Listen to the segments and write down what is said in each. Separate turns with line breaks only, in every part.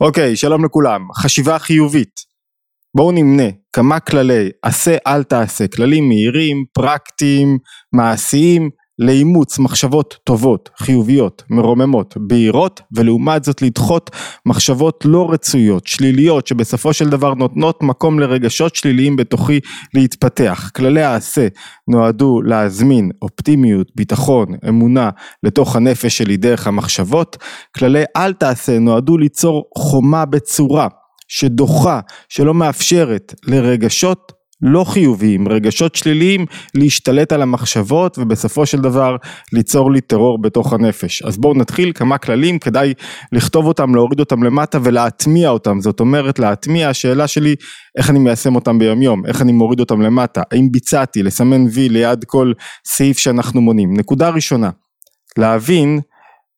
אוקיי, שלום לכולם. חשיבה חיובית. בואו נמנה כמה כללי עשה אל תעשה, כללים מהירים, פרקטיים, מעשיים, לאימוץ מחשבות טובות, חיוביות, מרוממות, בהירות, ולעומת זאת לדחות מחשבות לא רצויות, שליליות, שבסופו של דבר נותנות מקום לרגשות שליליים בתוכי להתפתח. כללי העשה נועדו להזמין אופטימיות, ביטחון, אמונה לתוך הנפש שלי דרך המחשבות. כללי אל תעשה נועדו ליצור חומה בצורה שדוחה, שלא מאפשרת לרגשות לא חיוביים, רגשות שליליים, להשתלט על המחשבות ובסופו של דבר ליצור לי טרור בתוך הנפש. אז בואו נתחיל כמה כללים, כדאי לכתוב אותם, להוריד אותם למטה ולהטמיע אותם. זאת אומרת להטמיע, השאלה שלי איך אני מיישם אותם ביום יום, איך אני מוריד אותם למטה, האם ביצעתי, לסמן וי ליד כל סעיף שאנחנו מונים. נקודה ראשונה, להבין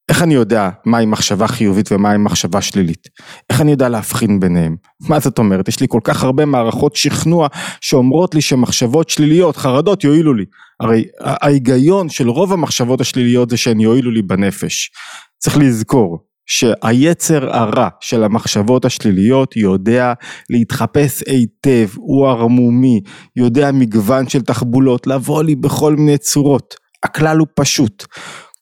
איך אני יודע מהי מחשבה חיובית ומהי מחשבה שלילית? איך אני יודע להבחין ביניהם? מה זאת אומרת? יש לי כל כך הרבה מערכות שכנוע שאומרות לי שמחשבות שליליות, חרדות יועילו לי. הרי ההיגיון של רוב המחשבות השליליות זה שהן יועילו לי בנפש. צריך לזכור שהיצר הרע של המחשבות השליליות יודע להתחפש היטב, הוא ערמומי, יודע מגוון של תחבולות, לבוא לי בכל מיני צורות. הכלל הוא פשוט.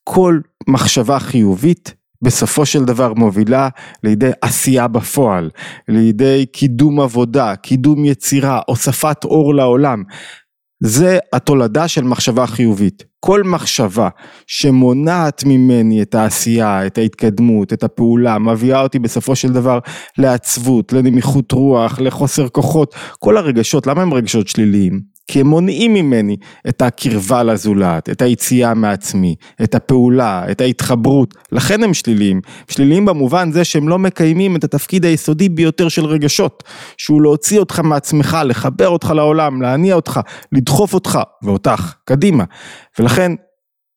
כל מחשבה חיובית בסופו של דבר מובילה לידי עשייה בפועל, לידי קידום עבודה, קידום יצירה, הוספת אור לעולם. זה התולדה של מחשבה חיובית. כל מחשבה שמונעת ממני את העשייה, את ההתקדמות, את הפעולה, מביאה אותי בסופו של דבר לעצבות, לנמיכות רוח, לחוסר כוחות, כל הרגשות, למה הם רגשות שליליים? כי הם מונעים ממני את הקרבה לזולת, את היציאה מעצמי, את הפעולה, את ההתחברות, לכן הם שליליים. שליליים במובן זה שהם לא מקיימים את התפקיד היסודי ביותר של רגשות, שהוא להוציא אותך מעצמך, לחבר אותך לעולם, להניע אותך, לדחוף אותך ואותך קדימה. ולכן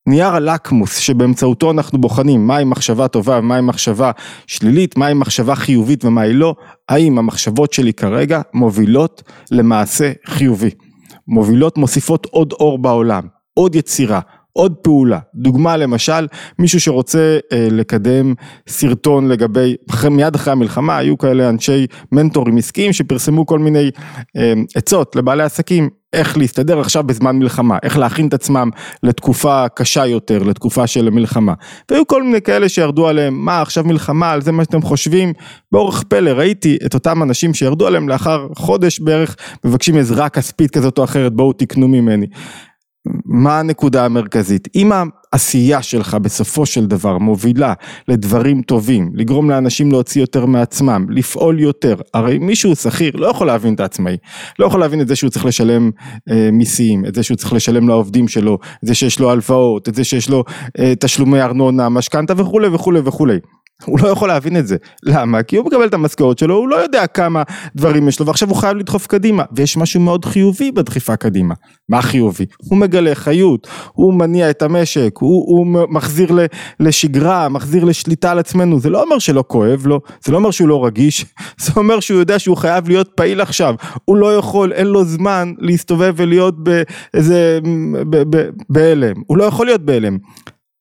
נייר הלקמוס שבאמצעותו אנחנו בוחנים מהי מחשבה טובה ומהי מחשבה שלילית, מהי מחשבה חיובית ומהי לא, האם המחשבות שלי כרגע מובילות למעשה חיובי. מובילות מוסיפות עוד אור בעולם, עוד יצירה, עוד פעולה, דוגמה למשל מישהו שרוצה אה, לקדם סרטון לגבי, מיד אחרי המלחמה היו כאלה אנשי מנטורים עסקיים שפרסמו כל מיני אה, עצות לבעלי עסקים איך להסתדר עכשיו בזמן מלחמה, איך להכין את עצמם לתקופה קשה יותר, לתקופה של מלחמה. והיו כל מיני כאלה שירדו עליהם, מה עכשיו מלחמה, על זה מה שאתם חושבים, באורך פלא ראיתי את אותם אנשים שירדו עליהם לאחר חודש בערך, מבקשים עזרה כספית כזאת או אחרת, בואו תקנו ממני. מה הנקודה המרכזית? אם העשייה שלך בסופו של דבר מובילה לדברים טובים, לגרום לאנשים להוציא יותר מעצמם, לפעול יותר, הרי מישהו שכיר לא יכול להבין את העצמאי, לא יכול להבין את זה שהוא צריך לשלם אה, מיסים, את זה שהוא צריך לשלם לעובדים שלו, את זה שיש לו הלוואות, את זה שיש לו אה, תשלומי ארנונה, משכנתה וכולי וכולי וכולי. הוא לא יכול להבין את זה. למה? כי הוא מקבל את המשכורת שלו, הוא לא יודע כמה דברים יש לו, ועכשיו הוא חייב לדחוף קדימה. ויש משהו מאוד חיובי בדחיפה קדימה. מה חיובי? הוא מגלה חיות, הוא מניע את המשק, הוא, הוא מחזיר לשגרה, מחזיר לשליטה על עצמנו. זה לא אומר שלא כואב לו, זה לא אומר שהוא לא רגיש, זה אומר שהוא יודע שהוא חייב להיות פעיל עכשיו. הוא לא יכול, אין לו זמן להסתובב ולהיות באיזה, בהלם. הוא לא יכול להיות בהלם.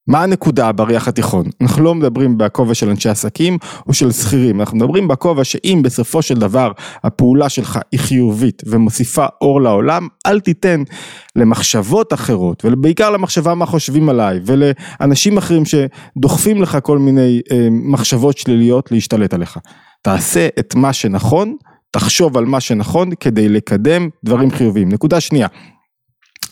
מה הנקודה בריח התיכון? אנחנו לא מדברים בכובע של אנשי עסקים או של שכירים, אנחנו מדברים בכובע שאם בסופו של דבר הפעולה שלך היא חיובית ומוסיפה אור לעולם, אל תיתן למחשבות אחרות ובעיקר למחשבה מה חושבים עליי ולאנשים אחרים שדוחפים לך כל מיני אה, מחשבות שליליות להשתלט עליך. תעשה את מה שנכון, תחשוב על מה שנכון כדי לקדם דברים חיוביים. נקודה שנייה.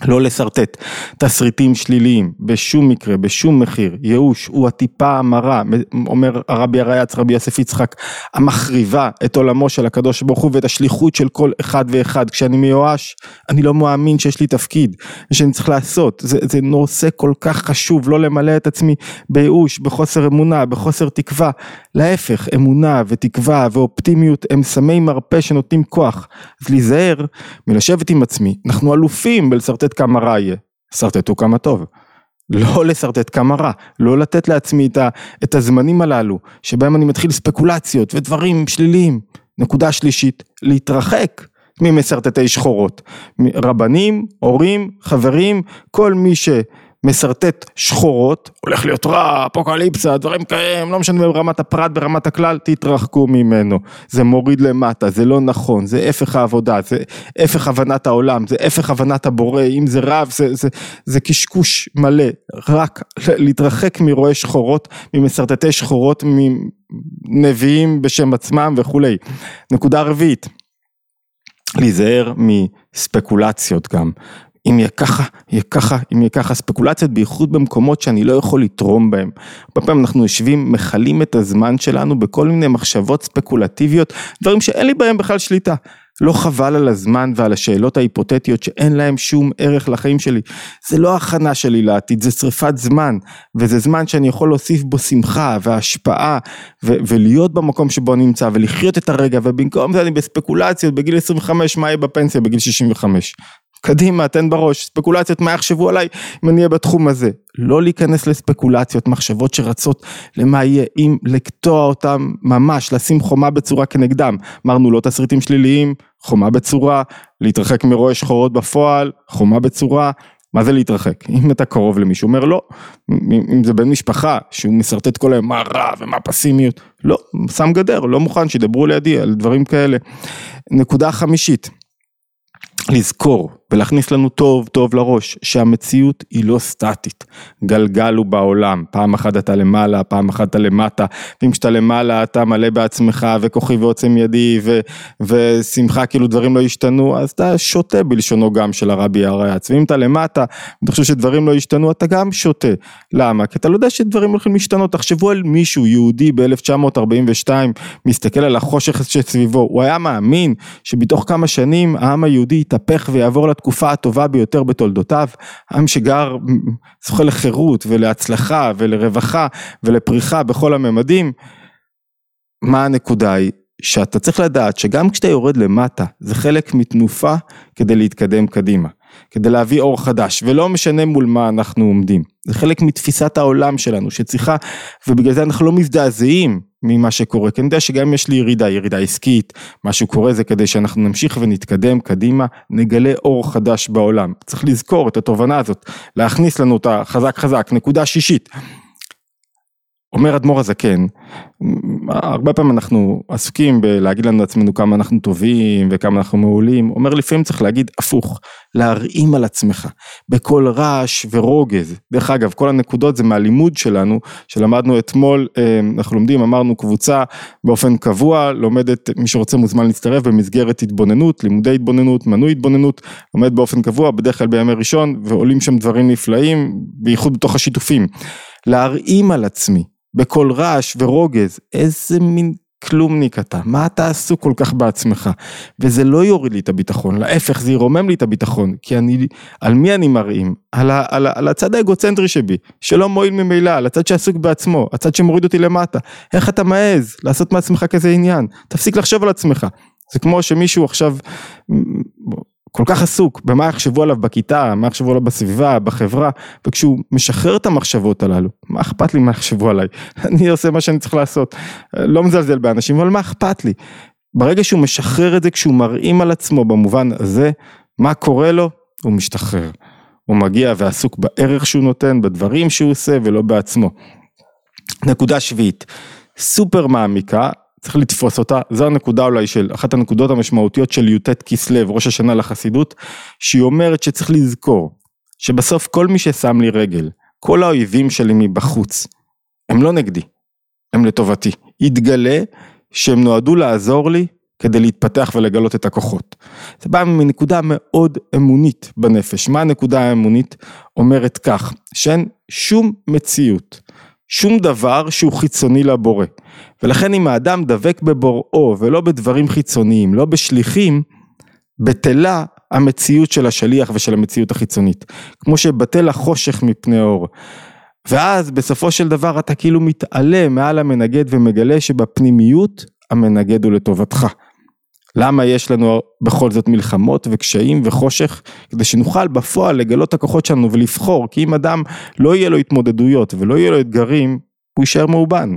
לא לשרטט תסריטים שליליים בשום מקרה, בשום מחיר, ייאוש הוא הטיפה המרה, אומר הרבי הרייץ רבי יוסף יצחק, המחריבה את עולמו של הקדוש ברוך הוא ואת השליחות של כל אחד ואחד, כשאני מיואש אני לא מאמין שיש לי תפקיד, שאני צריך לעשות, זה, זה נושא כל כך חשוב, לא למלא את עצמי בייאוש, בחוסר אמונה, בחוסר תקווה, להפך, אמונה ותקווה ואופטימיות הם סמי מרפא שנותנים כוח, אז להיזהר מלשבת עם עצמי, אנחנו אלופים בלשרטט לשרטט כמה רע יהיה, שרטטו כמה טוב. לא לשרטט כמה רע, לא לתת לעצמי את, ה, את הזמנים הללו, שבהם אני מתחיל ספקולציות ודברים שליליים. נקודה שלישית, להתרחק ממסרטטי שחורות. רבנים, הורים, חברים, כל מי ש... משרטט שחורות, הולך להיות רע, אפוקליפסה, דברים כאלה, לא משנה ברמת הפרט, ברמת הכלל, תתרחקו ממנו. זה מוריד למטה, זה לא נכון, זה הפך העבודה, זה הפך הבנת העולם, זה הפך הבנת הבורא, אם זה רב, זה, זה, זה קשקוש מלא, רק להתרחק מרואי שחורות, ממסרטטי שחורות, מנביאים בשם עצמם וכולי. נקודה רביעית, להיזהר מספקולציות גם. אם יהיה ככה, יהיה ככה, אם יהיה ככה, ספקולציות בייחוד במקומות שאני לא יכול לתרום בהם. הרבה פעמים אנחנו יושבים, מכלים את הזמן שלנו בכל מיני מחשבות ספקולטיביות, דברים שאין לי בהם בכלל שליטה. לא חבל על הזמן ועל השאלות ההיפותטיות שאין להם שום ערך לחיים שלי. זה לא הכנה שלי לעתיד, זה שריפת זמן, וזה זמן שאני יכול להוסיף בו שמחה והשפעה, ו- ולהיות במקום שבו אני נמצא, ולחיות את הרגע, ובמקום זה אני בספקולציות, בגיל 25 מה יהיה בפנסיה בגיל 65. קדימה, תן בראש, ספקולציות, מה יחשבו עליי אם אני אהיה בתחום הזה. לא להיכנס לספקולציות, מחשבות שרצות למה יהיה, אם לקטוע אותם ממש, לשים חומה בצורה כנגדם. אמרנו לא תסריטים שליליים, חומה בצורה, להתרחק מרואי שחורות בפועל, חומה בצורה. מה זה להתרחק? אם אתה קרוב למישהו, אומר לא, אם זה בן משפחה שהוא משרטט כל היום מה רע ומה פסימיות, לא, שם גדר, לא מוכן שידברו לידי על דברים כאלה. נקודה חמישית, לזכור ולהכניס לנו טוב טוב לראש שהמציאות היא לא סטטית, גלגל הוא בעולם, פעם אחת אתה למעלה, פעם אחת אתה למטה, ואם כשאתה למעלה אתה מלא בעצמך וכוחי ועוצם ידי ו, ושמחה כאילו דברים לא ישתנו, אז אתה שותה בלשונו גם של הרבי הרייץ, ואם אתה למטה ואתה חושב שדברים לא ישתנו אתה גם שותה, למה? כי אתה לא יודע שדברים הולכים להשתנות, תחשבו על מישהו יהודי ב-1942 מסתכל על החושך שסביבו, הוא היה מאמין שבתוך כמה שנים העם היהודי יתהפך ויעבור התקופה הטובה ביותר בתולדותיו, עם שגר, זוכה לחירות ולהצלחה ולרווחה ולפריחה בכל הממדים, מה הנקודה היא? שאתה צריך לדעת שגם כשאתה יורד למטה, זה חלק מתנופה כדי להתקדם קדימה, כדי להביא אור חדש, ולא משנה מול מה אנחנו עומדים. זה חלק מתפיסת העולם שלנו שצריכה, ובגלל זה אנחנו לא מזדעזעים ממה שקורה, כי אני יודע שגם אם יש לי ירידה, ירידה עסקית, משהו קורה זה כדי שאנחנו נמשיך ונתקדם קדימה, נגלה אור חדש בעולם. צריך לזכור את התובנה הזאת, להכניס לנו אותה חזק חזק. נקודה שישית, אומר אדמו"ר הזקן, הרבה פעמים אנחנו עסוקים בלהגיד לנו לעצמנו כמה אנחנו טובים וכמה אנחנו מעולים, אומר לפעמים צריך להגיד הפוך, להרעים על עצמך, בכל רעש ורוגז. דרך אגב, כל הנקודות זה מהלימוד שלנו, שלמדנו אתמול, אה, אנחנו לומדים, אמרנו קבוצה באופן קבוע, לומדת, מי שרוצה מוזמן להצטרף במסגרת התבוננות, לימודי התבוננות, מנוי התבוננות, לומד באופן קבוע, בדרך כלל בימי ראשון, ועולים שם דברים נפלאים, בייחוד בתוך השיתופים. להרעים על עצמי, בכל רעש ורוגז, איזה מין כלומניק אתה, מה אתה עסוק כל כך בעצמך? וזה לא יוריד לי את הביטחון, להפך זה ירומם לי את הביטחון, כי אני, על מי אני מראים? על, ה, על, על הצד האגוצנטרי שבי, שלא מועיל ממילא, על הצד שעסוק בעצמו, הצד שמוריד אותי למטה. איך אתה מעז לעשות מעצמך כזה עניין? תפסיק לחשוב על עצמך. זה כמו שמישהו עכשיו כל כך עסוק במה יחשבו עליו בכיתה, מה יחשבו עליו בסביבה, בחברה, וכשהוא משחרר את המחשבות הללו, מה אכפת לי מה יחשבו עליי? אני עושה מה שאני צריך לעשות, לא מזלזל באנשים, אבל מה אכפת לי? ברגע שהוא משחרר את זה, כשהוא מראים על עצמו במובן הזה, מה קורה לו? הוא משתחרר. הוא מגיע ועסוק בערך שהוא נותן, בדברים שהוא עושה ולא בעצמו. נקודה שביעית, סופר מעמיקה, צריך לתפוס אותה, זו הנקודה אולי של אחת הנקודות המשמעותיות של י"ט כסלו, ראש השנה לחסידות, שהיא אומרת שצריך לזכור שבסוף כל מי ששם לי רגל, כל האויבים שלי מבחוץ, הם לא נגדי, הם לטובתי. יתגלה שהם נועדו לעזור לי כדי להתפתח ולגלות את הכוחות. זה בא מנקודה מאוד אמונית בנפש. מה הנקודה האמונית? אומרת כך, שאין שום מציאות שום דבר שהוא חיצוני לבורא. ולכן אם האדם דבק בבוראו ולא בדברים חיצוניים, לא בשליחים, בטלה המציאות של השליח ושל המציאות החיצונית. כמו שבטל החושך מפני אור. ואז בסופו של דבר אתה כאילו מתעלה מעל המנגד ומגלה שבפנימיות המנגד הוא לטובתך. למה יש לנו בכל זאת מלחמות וקשיים וחושך, כדי שנוכל בפועל לגלות את הכוחות שלנו ולבחור, כי אם אדם לא יהיה לו התמודדויות ולא יהיה לו אתגרים, הוא יישאר מאובן,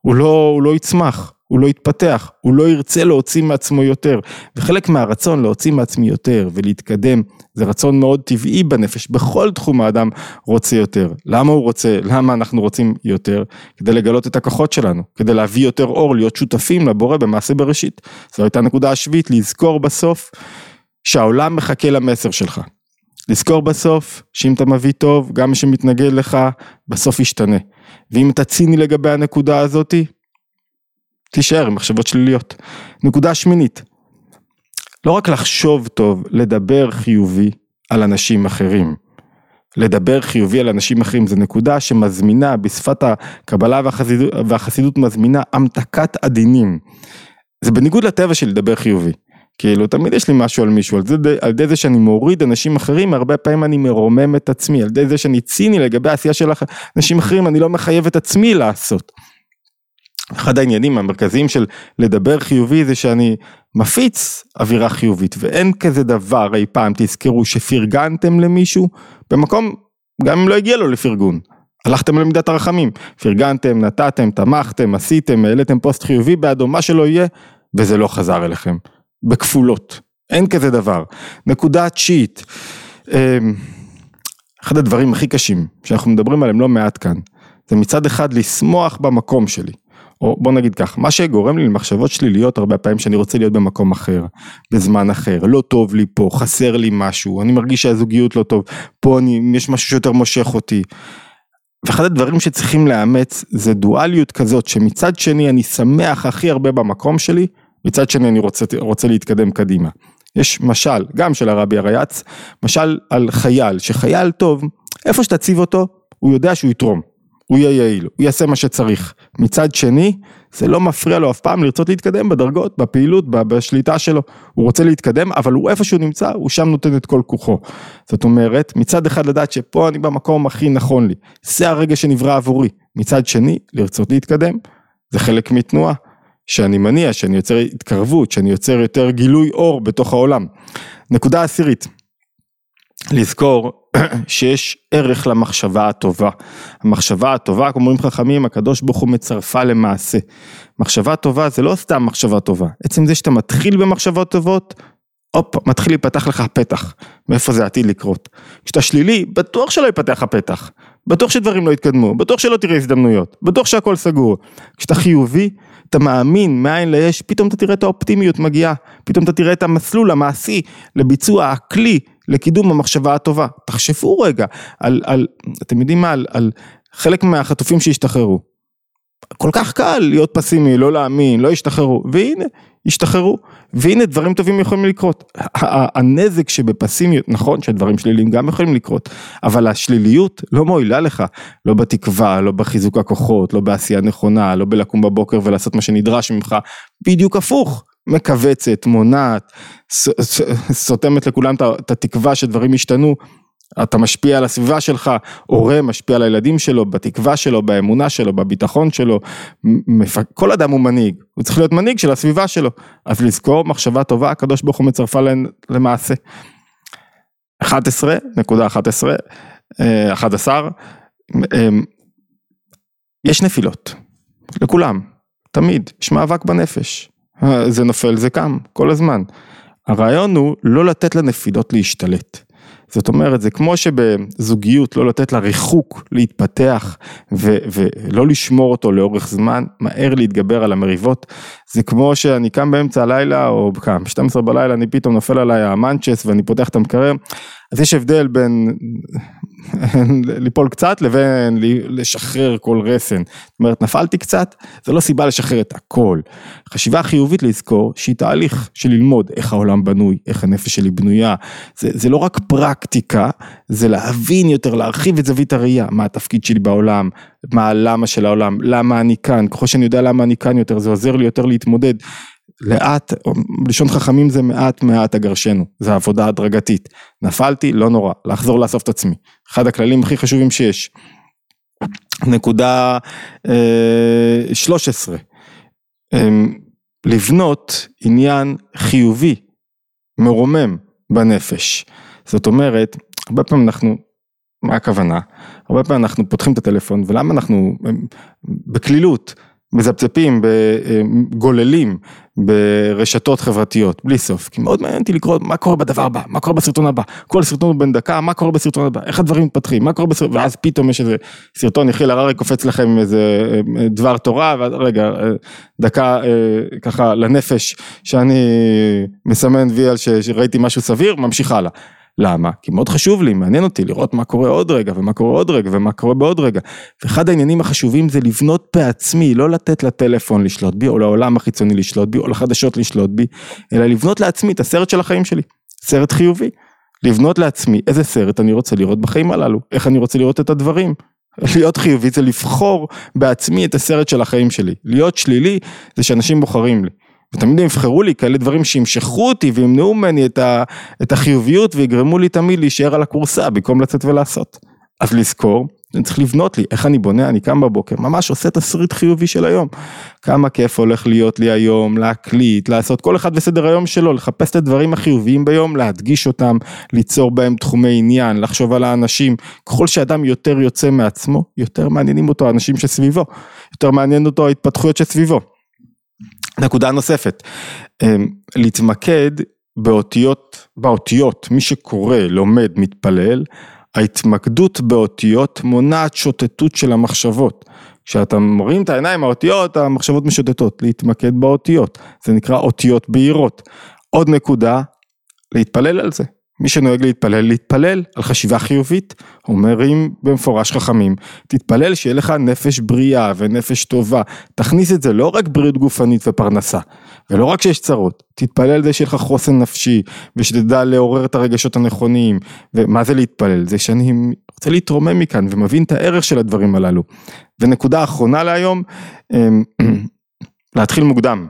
הוא לא, הוא לא יצמח, הוא לא יתפתח, הוא לא ירצה להוציא מעצמו יותר. וחלק מהרצון להוציא מעצמי יותר ולהתקדם, זה רצון מאוד טבעי בנפש, בכל תחום האדם רוצה יותר. למה הוא רוצה, למה אנחנו רוצים יותר? כדי לגלות את הכוחות שלנו, כדי להביא יותר אור, להיות שותפים לבורא במעשה בראשית. זו הייתה נקודה השביעית, לזכור בסוף שהעולם מחכה למסר שלך. לזכור בסוף שאם אתה מביא טוב, גם מי שמתנגד לך, בסוף ישתנה. ואם אתה ציני לגבי הנקודה הזאתי, תישאר עם מחשבות שליליות. נקודה שמינית, לא רק לחשוב טוב, לדבר חיובי על אנשים אחרים. לדבר חיובי על אנשים אחרים זה נקודה שמזמינה בשפת הקבלה והחסידות, והחסידות מזמינה המתקת עדינים. זה בניגוד לטבע של לדבר חיובי. כאילו תמיד יש לי משהו על מישהו, על, זה, על זה שאני מוריד אנשים אחרים, הרבה פעמים אני מרומם את עצמי, על ידי זה שאני ציני לגבי העשייה של אנשים אחרים, אני לא מחייב את עצמי לעשות. אחד העניינים המרכזיים של לדבר חיובי זה שאני מפיץ אווירה חיובית ואין כזה דבר אי פעם תזכרו שפרגנתם למישהו במקום גם אם לא הגיע לו לפרגון. הלכתם למידת הרחמים, פרגנתם, נתתם, תמכתם, עשיתם, העליתם פוסט חיובי בעדו, מה שלא יהיה, וזה לא חזר אליכם. בכפולות, אין כזה דבר. נקודה תשיעית, אמ, אחד הדברים הכי קשים שאנחנו מדברים עליהם לא מעט כאן, זה מצד אחד לשמוח במקום שלי. או בוא נגיד כך, מה שגורם לי למחשבות שליליות הרבה פעמים שאני רוצה להיות במקום אחר, בזמן אחר, לא טוב לי פה, חסר לי משהו, אני מרגיש שהזוגיות לא טוב, פה אני, יש משהו שיותר מושך אותי. ואחד הדברים שצריכים לאמץ זה דואליות כזאת שמצד שני אני שמח הכי הרבה במקום שלי, מצד שני אני רוצה, רוצה להתקדם קדימה. יש משל, גם של הרבי הרייץ, משל על חייל, שחייל טוב, איפה שתציב אותו, הוא יודע שהוא יתרום. הוא יהיה יעיל, הוא יעשה מה שצריך. מצד שני, זה לא מפריע לו אף פעם לרצות להתקדם בדרגות, בפעילות, בשליטה שלו. הוא רוצה להתקדם, אבל הוא איפה שהוא נמצא, הוא שם נותן את כל כוחו. זאת אומרת, מצד אחד לדעת שפה אני במקום הכי נכון לי, זה הרגע שנברא עבורי. מצד שני, לרצות להתקדם, זה חלק מתנועה. שאני מניע, שאני יוצר התקרבות, שאני יוצר יותר גילוי אור בתוך העולם. נקודה עשירית, לזכור שיש ערך למחשבה הטובה. המחשבה הטובה, כמו אומרים חכמים, הקדוש ברוך הוא מצרפה למעשה. מחשבה טובה זה לא סתם מחשבה טובה, עצם זה שאתה מתחיל במחשבות טובות, הופ, מתחיל להיפתח לך פתח, מאיפה זה עתיד לקרות. כשאתה שלילי, בטוח שלא ייפתח הפתח, בטוח שדברים לא יתקדמו, בטוח שלא תראה הזדמנויות, בטוח שהכל סגור. כשאתה חיובי, אתה מאמין מאין ליש, פתאום אתה תראה את האופטימיות מגיעה, פתאום אתה תראה את המסלול המעשי לביצוע הכלי לקידום המחשבה הטובה. תחשבו רגע על, על אתם יודעים מה, על, על חלק מהחטופים שהשתחררו. כל כך קל להיות פסימי, לא להאמין, לא השתחררו, והנה, השתחררו, והנה דברים טובים יכולים לקרות. הנזק שבפסימיות, נכון שדברים שליליים גם יכולים לקרות, אבל השליליות לא מועילה לך, לא בתקווה, לא בחיזוק הכוחות, לא בעשייה נכונה, לא בלקום בבוקר ולעשות מה שנדרש ממך, בדיוק הפוך. מכווצת, מונעת, סותמת לכולם את התקווה שדברים ישתנו, אתה משפיע על הסביבה שלך, הורה משפיע על הילדים שלו, בתקווה שלו, באמונה שלו, בביטחון שלו, כל אדם הוא מנהיג, הוא צריך להיות מנהיג של הסביבה שלו, אז לזכור מחשבה טובה, הקדוש ברוך הוא מצרפה למעשה. 11, נקודה 11, 11, אה, אמ, יש נפילות, לכולם, תמיד, יש מאבק בנפש, זה נופל, זה קם, כל הזמן. הרעיון הוא לא לתת לנפילות להשתלט. זאת אומרת, זה כמו שבזוגיות לא לתת לה ריחוק להתפתח ו- ולא לשמור אותו לאורך זמן, מהר להתגבר על המריבות. זה כמו שאני קם באמצע הלילה, או קם, 12 בלילה, אני פתאום נופל עליי המנצ'ס ואני פותח את המקרר, אז יש הבדל בין ליפול קצת לבין לשחרר כל רסן. זאת אומרת, נפלתי קצת, זה לא סיבה לשחרר את הכל. חשיבה חיובית לזכור שהיא תהליך של ללמוד איך העולם בנוי, איך הנפש שלי בנויה. זה, זה לא רק פרקטיקה, זה להבין יותר, להרחיב את זווית הראייה, מה התפקיד שלי בעולם, מה הלמה של העולם, למה אני כאן, ככל שאני יודע למה אני כאן יותר, זה עוזר לי יותר להתמודד. לאט, בלשון חכמים זה מעט מעט אגרשנו, זה עבודה הדרגתית. נפלתי, לא נורא, לחזור לאסוף את עצמי. אחד הכללים הכי חשובים שיש. נקודה אה, 13, אה, לבנות עניין חיובי, מרומם בנפש. זאת אומרת, הרבה פעמים אנחנו, מה הכוונה? הרבה פעמים אנחנו פותחים את הטלפון ולמה אנחנו בקלילות מזפצפים, גוללים ברשתות חברתיות, בלי סוף, כי מאוד מעניין אותי לקרוא מה קורה בדבר הבא, מה קורה בסרטון הבא, כל סרטון הוא בן דקה, מה קורה בסרטון הבא, איך הדברים מתפתחים, מה קורה בסרטון, ואז פתאום יש איזה סרטון, יחיל הררי קופץ לכם עם איזה אה, דבר תורה, ואז רגע, אה, דקה אה, ככה לנפש, שאני מסמן וי על שראיתי משהו סביר, ממשיך הלאה. למה? כי מאוד חשוב לי, מעניין אותי לראות מה קורה עוד רגע ומה קורה עוד רגע ומה קורה בעוד רגע. ואחד העניינים החשובים זה לבנות בעצמי, לא לתת לטלפון לשלוט בי או לעולם החיצוני לשלוט בי או לחדשות לשלוט בי, אלא לבנות לעצמי את הסרט של החיים שלי, סרט חיובי. לבנות לעצמי איזה סרט אני רוצה לראות בחיים הללו, איך אני רוצה לראות את הדברים. להיות חיובי זה לבחור בעצמי את הסרט של החיים שלי, להיות שלילי זה שאנשים בוחרים לי. ותמיד הם יבחרו לי כאלה דברים שימשכו אותי וימנעו ממני את, ה, את החיוביות ויגרמו לי תמיד להישאר על הכורסה במקום לצאת ולעשות. אז לזכור, אני צריך לבנות לי, איך אני בונה, אני קם בבוקר, ממש עושה תסריט חיובי של היום. כמה כיף הולך להיות לי היום, להקליט, לעשות כל אחד בסדר היום שלו, לחפש את הדברים החיוביים ביום, להדגיש אותם, ליצור בהם תחומי עניין, לחשוב על האנשים. ככל שאדם יותר יוצא מעצמו, יותר מעניינים אותו האנשים שסביבו, יותר מעניין אותו ההתפתחויות שסביבו. נקודה נוספת, אמ, להתמקד באותיות, באותיות, מי שקורא, לומד, מתפלל, ההתמקדות באותיות מונעת שוטטות של המחשבות. כשאתה מורים את העיניים האותיות, המחשבות משוטטות, להתמקד באותיות, זה נקרא אותיות בהירות. עוד נקודה, להתפלל על זה. מי שנוהג להתפלל, להתפלל על חשיבה חיובית, אומרים במפורש חכמים, תתפלל שיהיה לך נפש בריאה ונפש טובה, תכניס את זה לא רק בריאות גופנית ופרנסה, ולא רק שיש צרות, תתפלל זה שיהיה לך חוסן נפשי, ושתדע לעורר את הרגשות הנכונים, ומה זה להתפלל? זה שאני רוצה להתרומם מכאן ומבין את הערך של הדברים הללו. ונקודה אחרונה להיום, אמ, להתחיל מוקדם,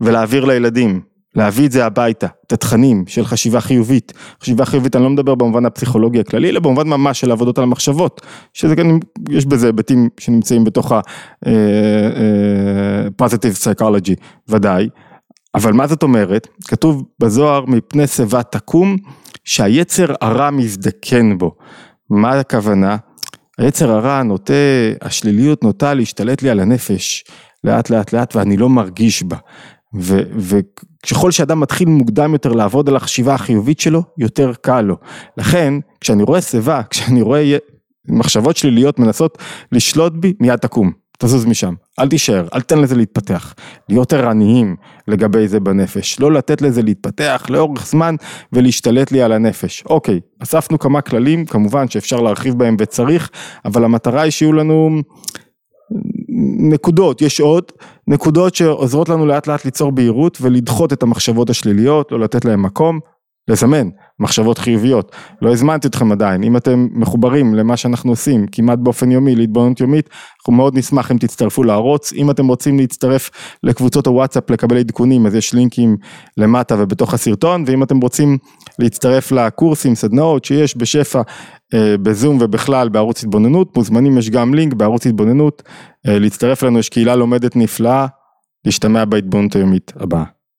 ולהעביר לילדים, להביא את זה הביתה, את התכנים של חשיבה חיובית. חשיבה חיובית, אני לא מדבר במובן הפסיכולוגי הכללי, אלא במובן ממש של עבודות על המחשבות, שזה כן, יש בזה היבטים שנמצאים בתוך ה-positive uh, uh, psychology, ודאי. אבל מה זאת אומרת? כתוב בזוהר, מפני שיבה תקום, שהיצר הרע מזדקן בו. מה הכוונה? היצר הרע נוטה, השליליות נוטה להשתלט לי על הנפש, לאט לאט לאט, ואני לא מרגיש בה. וככל שאדם מתחיל מוקדם יותר לעבוד על החשיבה החיובית שלו, יותר קל לו. לכן, כשאני רואה שיבה, כשאני רואה מחשבות שליליות מנסות לשלוט בי, מיד תקום, תזוז משם, אל תישאר, אל תן לזה להתפתח. להיות ערניים לגבי זה בנפש, לא לתת לזה להתפתח לאורך זמן ולהשתלט לי על הנפש. אוקיי, אספנו כמה כללים, כמובן שאפשר להרחיב בהם וצריך, אבל המטרה היא שיהיו לנו... נקודות, יש עוד נקודות שעוזרות לנו לאט לאט ליצור בהירות ולדחות את המחשבות השליליות, לא לתת להם מקום, לזמן מחשבות חיוביות. לא הזמנתי אתכם עדיין, אם אתם מחוברים למה שאנחנו עושים כמעט באופן יומי, להתבוננות יומית, אנחנו מאוד נשמח אם תצטרפו לערוץ, אם אתם רוצים להצטרף לקבוצות הוואטסאפ לקבל עדכונים אז יש לינקים למטה ובתוך הסרטון, ואם אתם רוצים להצטרף לקורסים, סדנאות שיש בשפע בזום ובכלל בערוץ התבוננות, מוזמנים, יש גם לינק בערוץ התבוננות, אה, להצטרף לנו, יש קהילה לומדת נפלאה, להשתמע בהתבוננות היומית הבאה.